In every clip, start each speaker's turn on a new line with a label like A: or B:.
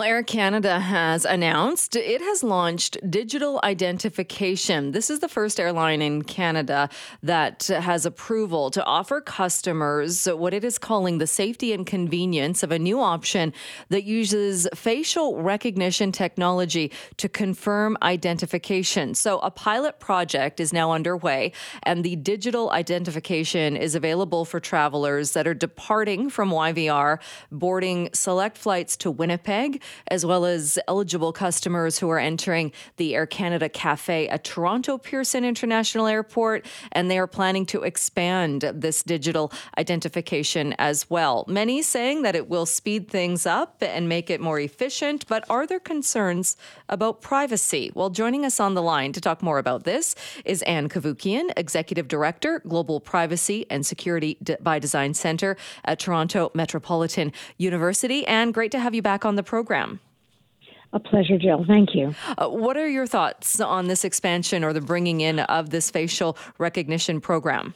A: Air Canada has announced it has launched digital identification. This is the first airline in Canada that has approval to offer customers what it is calling the safety and convenience of a new option that uses facial recognition technology to confirm identification. So, a pilot project is now underway, and the digital identification is available for travelers that are departing from YVR, boarding select flights to Winnipeg as well as eligible customers who are entering the Air Canada Cafe at Toronto Pearson International Airport. And they are planning to expand this digital identification as well. Many saying that it will speed things up and make it more efficient. But are there concerns about privacy? Well, joining us on the line to talk more about this is Ann Cavoukian, Executive Director, Global Privacy and Security by Design Center at Toronto Metropolitan University. And great to have you back on the program.
B: A pleasure, Jill. Thank you.
A: Uh, what are your thoughts on this expansion or the bringing in of this facial recognition program?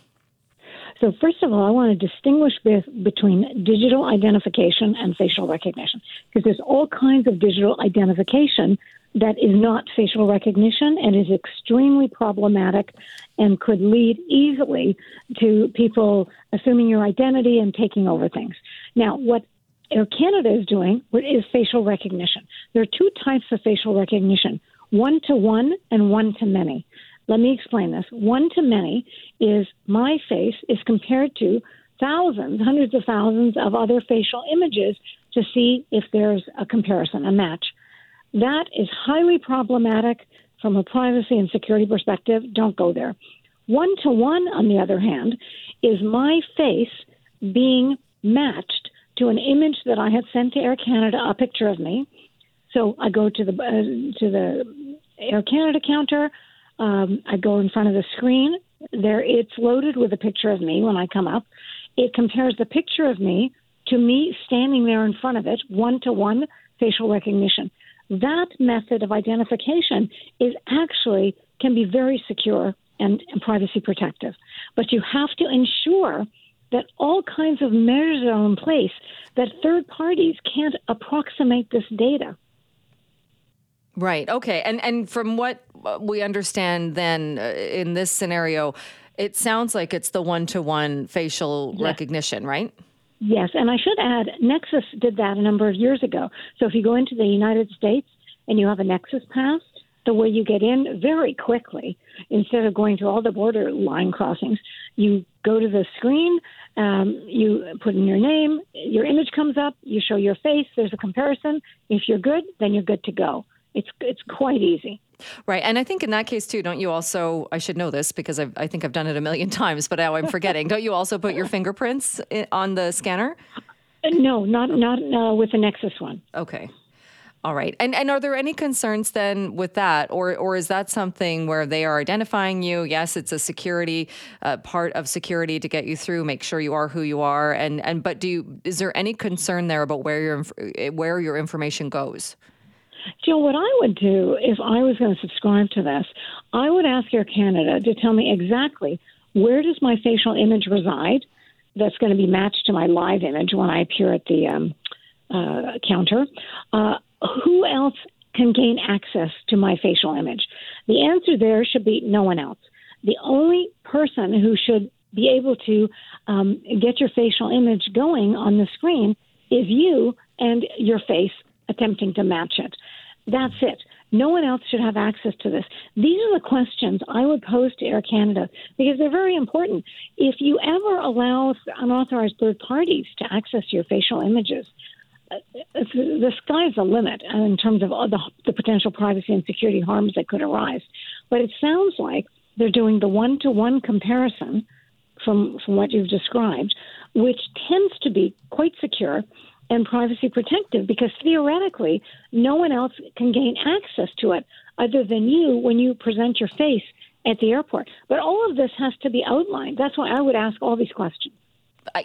B: So, first of all, I want to distinguish with, between digital identification and facial recognition because there's all kinds of digital identification that is not facial recognition and is extremely problematic and could lead easily to people assuming your identity and taking over things. Now, what Air Canada is doing is facial recognition. There are two types of facial recognition one to one and one to many. Let me explain this. One to many is my face is compared to thousands, hundreds of thousands of other facial images to see if there's a comparison, a match. That is highly problematic from a privacy and security perspective. Don't go there. One to one, on the other hand, is my face being matched to an image that I had sent to Air Canada, a picture of me. So I go to the uh, to the Air Canada counter. Um, I go in front of the screen. There, it's loaded with a picture of me when I come up. It compares the picture of me to me standing there in front of it, one to one facial recognition. That method of identification is actually can be very secure and, and privacy protective, but you have to ensure that all kinds of measures are in place that third parties can't approximate this data.
A: Right. Okay. And and from what we understand, then uh, in this scenario, it sounds like it's the one-to-one facial yes. recognition, right?
B: Yes, and I should add, Nexus did that a number of years ago. So if you go into the United States and you have a Nexus pass, the way you get in very quickly, instead of going through all the border line crossings, you go to the screen, um, you put in your name, your image comes up, you show your face, there's a comparison. If you're good, then you're good to go. It's it's quite easy.
A: Right, and I think in that case too, don't you also? I should know this because I've, I think I've done it a million times, but now I'm forgetting. don't you also put your fingerprints on the scanner?
B: No, not not uh, with the Nexus one.
A: Okay, all right. And and are there any concerns then with that, or or is that something where they are identifying you? Yes, it's a security uh, part of security to get you through, make sure you are who you are, and and but do you is there any concern there about where your where your information goes?
B: Jill, what I would do if I was going to subscribe to this, I would ask Air Canada to tell me exactly where does my facial image reside that's going to be matched to my live image when I appear at the um, uh, counter. Uh, who else can gain access to my facial image? The answer there should be no one else. The only person who should be able to um, get your facial image going on the screen is you and your face attempting to match it. That's it. No one else should have access to this. These are the questions I would pose to Air Canada because they're very important. If you ever allow unauthorized third parties to access your facial images, the sky's the limit in terms of the, the potential privacy and security harms that could arise. But it sounds like they're doing the one to one comparison from, from what you've described, which tends to be quite secure and privacy protective because theoretically, no one else can gain access to it other than you when you present your face at the airport. But all of this has to be outlined. That's why I would ask all these questions.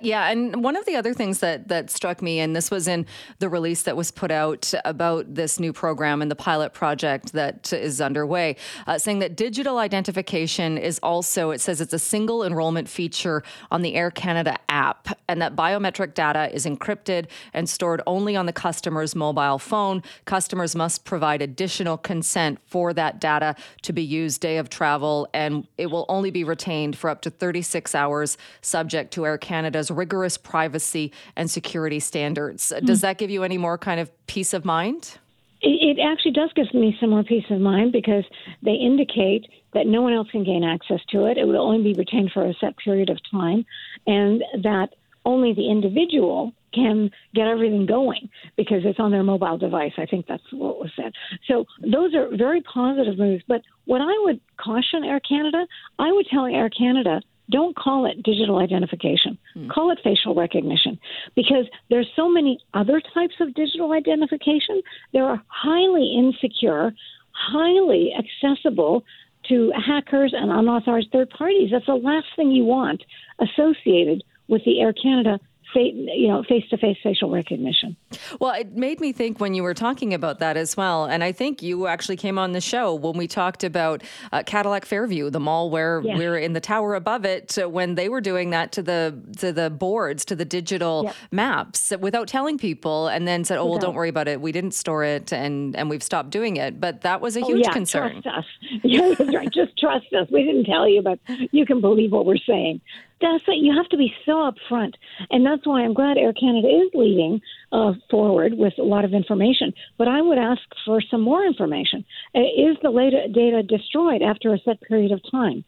A: Yeah, and one of the other things that that struck me, and this was in the release that was put out about this new program and the pilot project that is underway, uh, saying that digital identification is also. It says it's a single enrollment feature on the Air Canada app, and that biometric data is encrypted and stored only on the customer's mobile phone. Customers must provide additional consent for that data to be used day of travel, and it will only be retained for up to 36 hours, subject to Air Canada Canada's rigorous privacy and security standards. Mm. Does that give you any more kind of peace of mind?
B: It actually does give me some more peace of mind because they indicate that no one else can gain access to it. It will only be retained for a set period of time, and that only the individual can get everything going because it's on their mobile device. I think that's what was said. So those are very positive moves. But what I would caution Air Canada, I would tell Air Canada don't call it digital identification. Hmm. Call it facial recognition because there's so many other types of digital identification. They are highly insecure, highly accessible to hackers and unauthorized third parties. That's the last thing you want associated with the Air Canada you know, face-to-face facial recognition.
A: Well, it made me think when you were talking about that as well, and I think you actually came on the show when we talked about uh, Cadillac Fairview, the mall where yeah. we're in the tower above it, uh, when they were doing that to the to the boards, to the digital yeah. maps, without telling people, and then said, "Oh, well, don't worry about it. We didn't store it, and and we've stopped doing it." But that was a oh, huge
B: yeah,
A: concern.
B: Trust us. Yeah, right. Just trust us. We didn't tell you, but you can believe what we're saying that's it. You have to be so upfront, and that's why I'm glad Air Canada is leading uh, forward with a lot of information. But I would ask for some more information. Uh, is the data destroyed after a set period of time?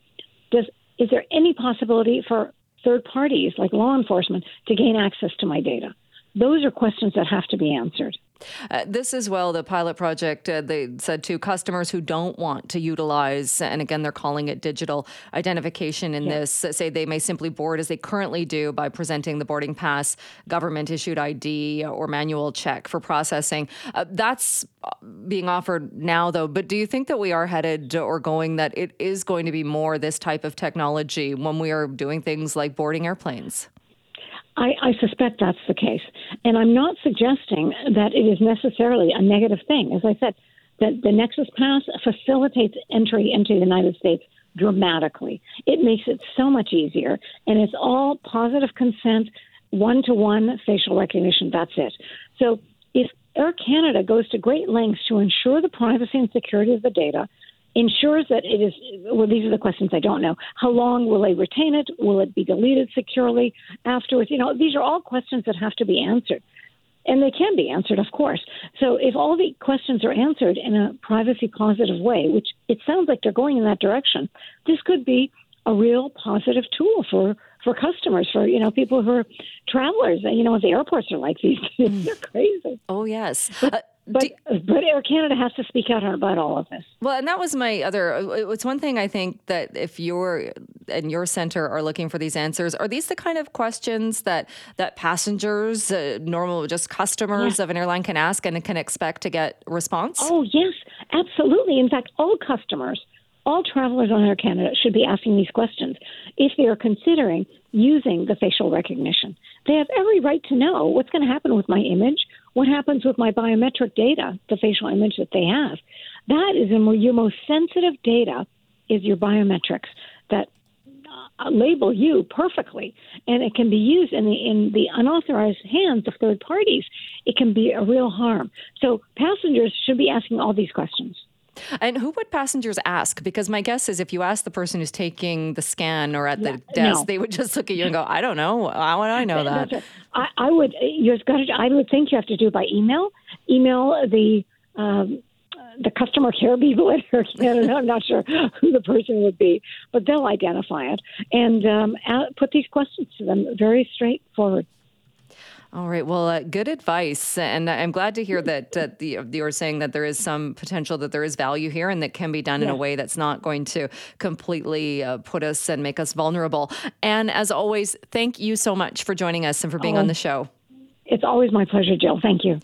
B: Does is there any possibility for third parties like law enforcement to gain access to my data? Those are questions that have to be answered.
A: Uh, this as well, the pilot project, uh, they said to customers who don't want to utilize, and again, they're calling it digital identification in this, say they may simply board as they currently do by presenting the boarding pass, government issued ID, or manual check for processing. Uh, that's uh, being offered now, though. But do you think that we are headed or going that it is going to be more this type of technology when we are doing things like boarding airplanes?
B: I, I suspect that's the case. And I'm not suggesting that it is necessarily a negative thing. As I said, that the Nexus Pass facilitates entry into the United States dramatically. It makes it so much easier, and it's all positive consent, one to one facial recognition. That's it. So if Air Canada goes to great lengths to ensure the privacy and security of the data, ensures that it is well these are the questions i don't know. How long will they retain it? Will it be deleted securely afterwards? You know these are all questions that have to be answered. And they can be answered of course. So if all the questions are answered in a privacy positive way which it sounds like they're going in that direction this could be a real positive tool for for customers, for you know people who are travelers. You know, the airports are like these. Days; they're crazy.
A: Oh yes.
B: Uh, but but Air Canada has to speak out about all of this.
A: Well, and that was my other. It's one thing I think that if you're and your center are looking for these answers, are these the kind of questions that that passengers, uh, normal just customers of an airline, can ask and can expect to get response?
B: Oh yes, absolutely. In fact, all customers, all travelers on Air Canada should be asking these questions if they are considering using the facial recognition. They have every right to know what's going to happen with my image what happens with my biometric data, the facial image that they have? That is your most sensitive data is your biometrics that uh, label you perfectly, and it can be used in the in the unauthorized hands of third parties. It can be a real harm. So passengers should be asking all these questions.
A: And who would passengers ask? Because my guess is if you ask the person who's taking the scan or at the desk, no. they would just look at you and go, "I don't know. How would I know that?"
B: I, I would. You've got to. I would think you have to do it by email. Email the. Um, the customer care people Air Canada. I'm not sure who the person would be, but they'll identify it and um, put these questions to them very straightforward.
A: All right. Well, uh, good advice, and I'm glad to hear that uh, the, you're saying that there is some potential that there is value here, and that can be done in a way that's not going to completely uh, put us and make us vulnerable. And as always, thank you so much for joining us and for being oh, on the show.
B: It's always my pleasure, Jill. Thank you.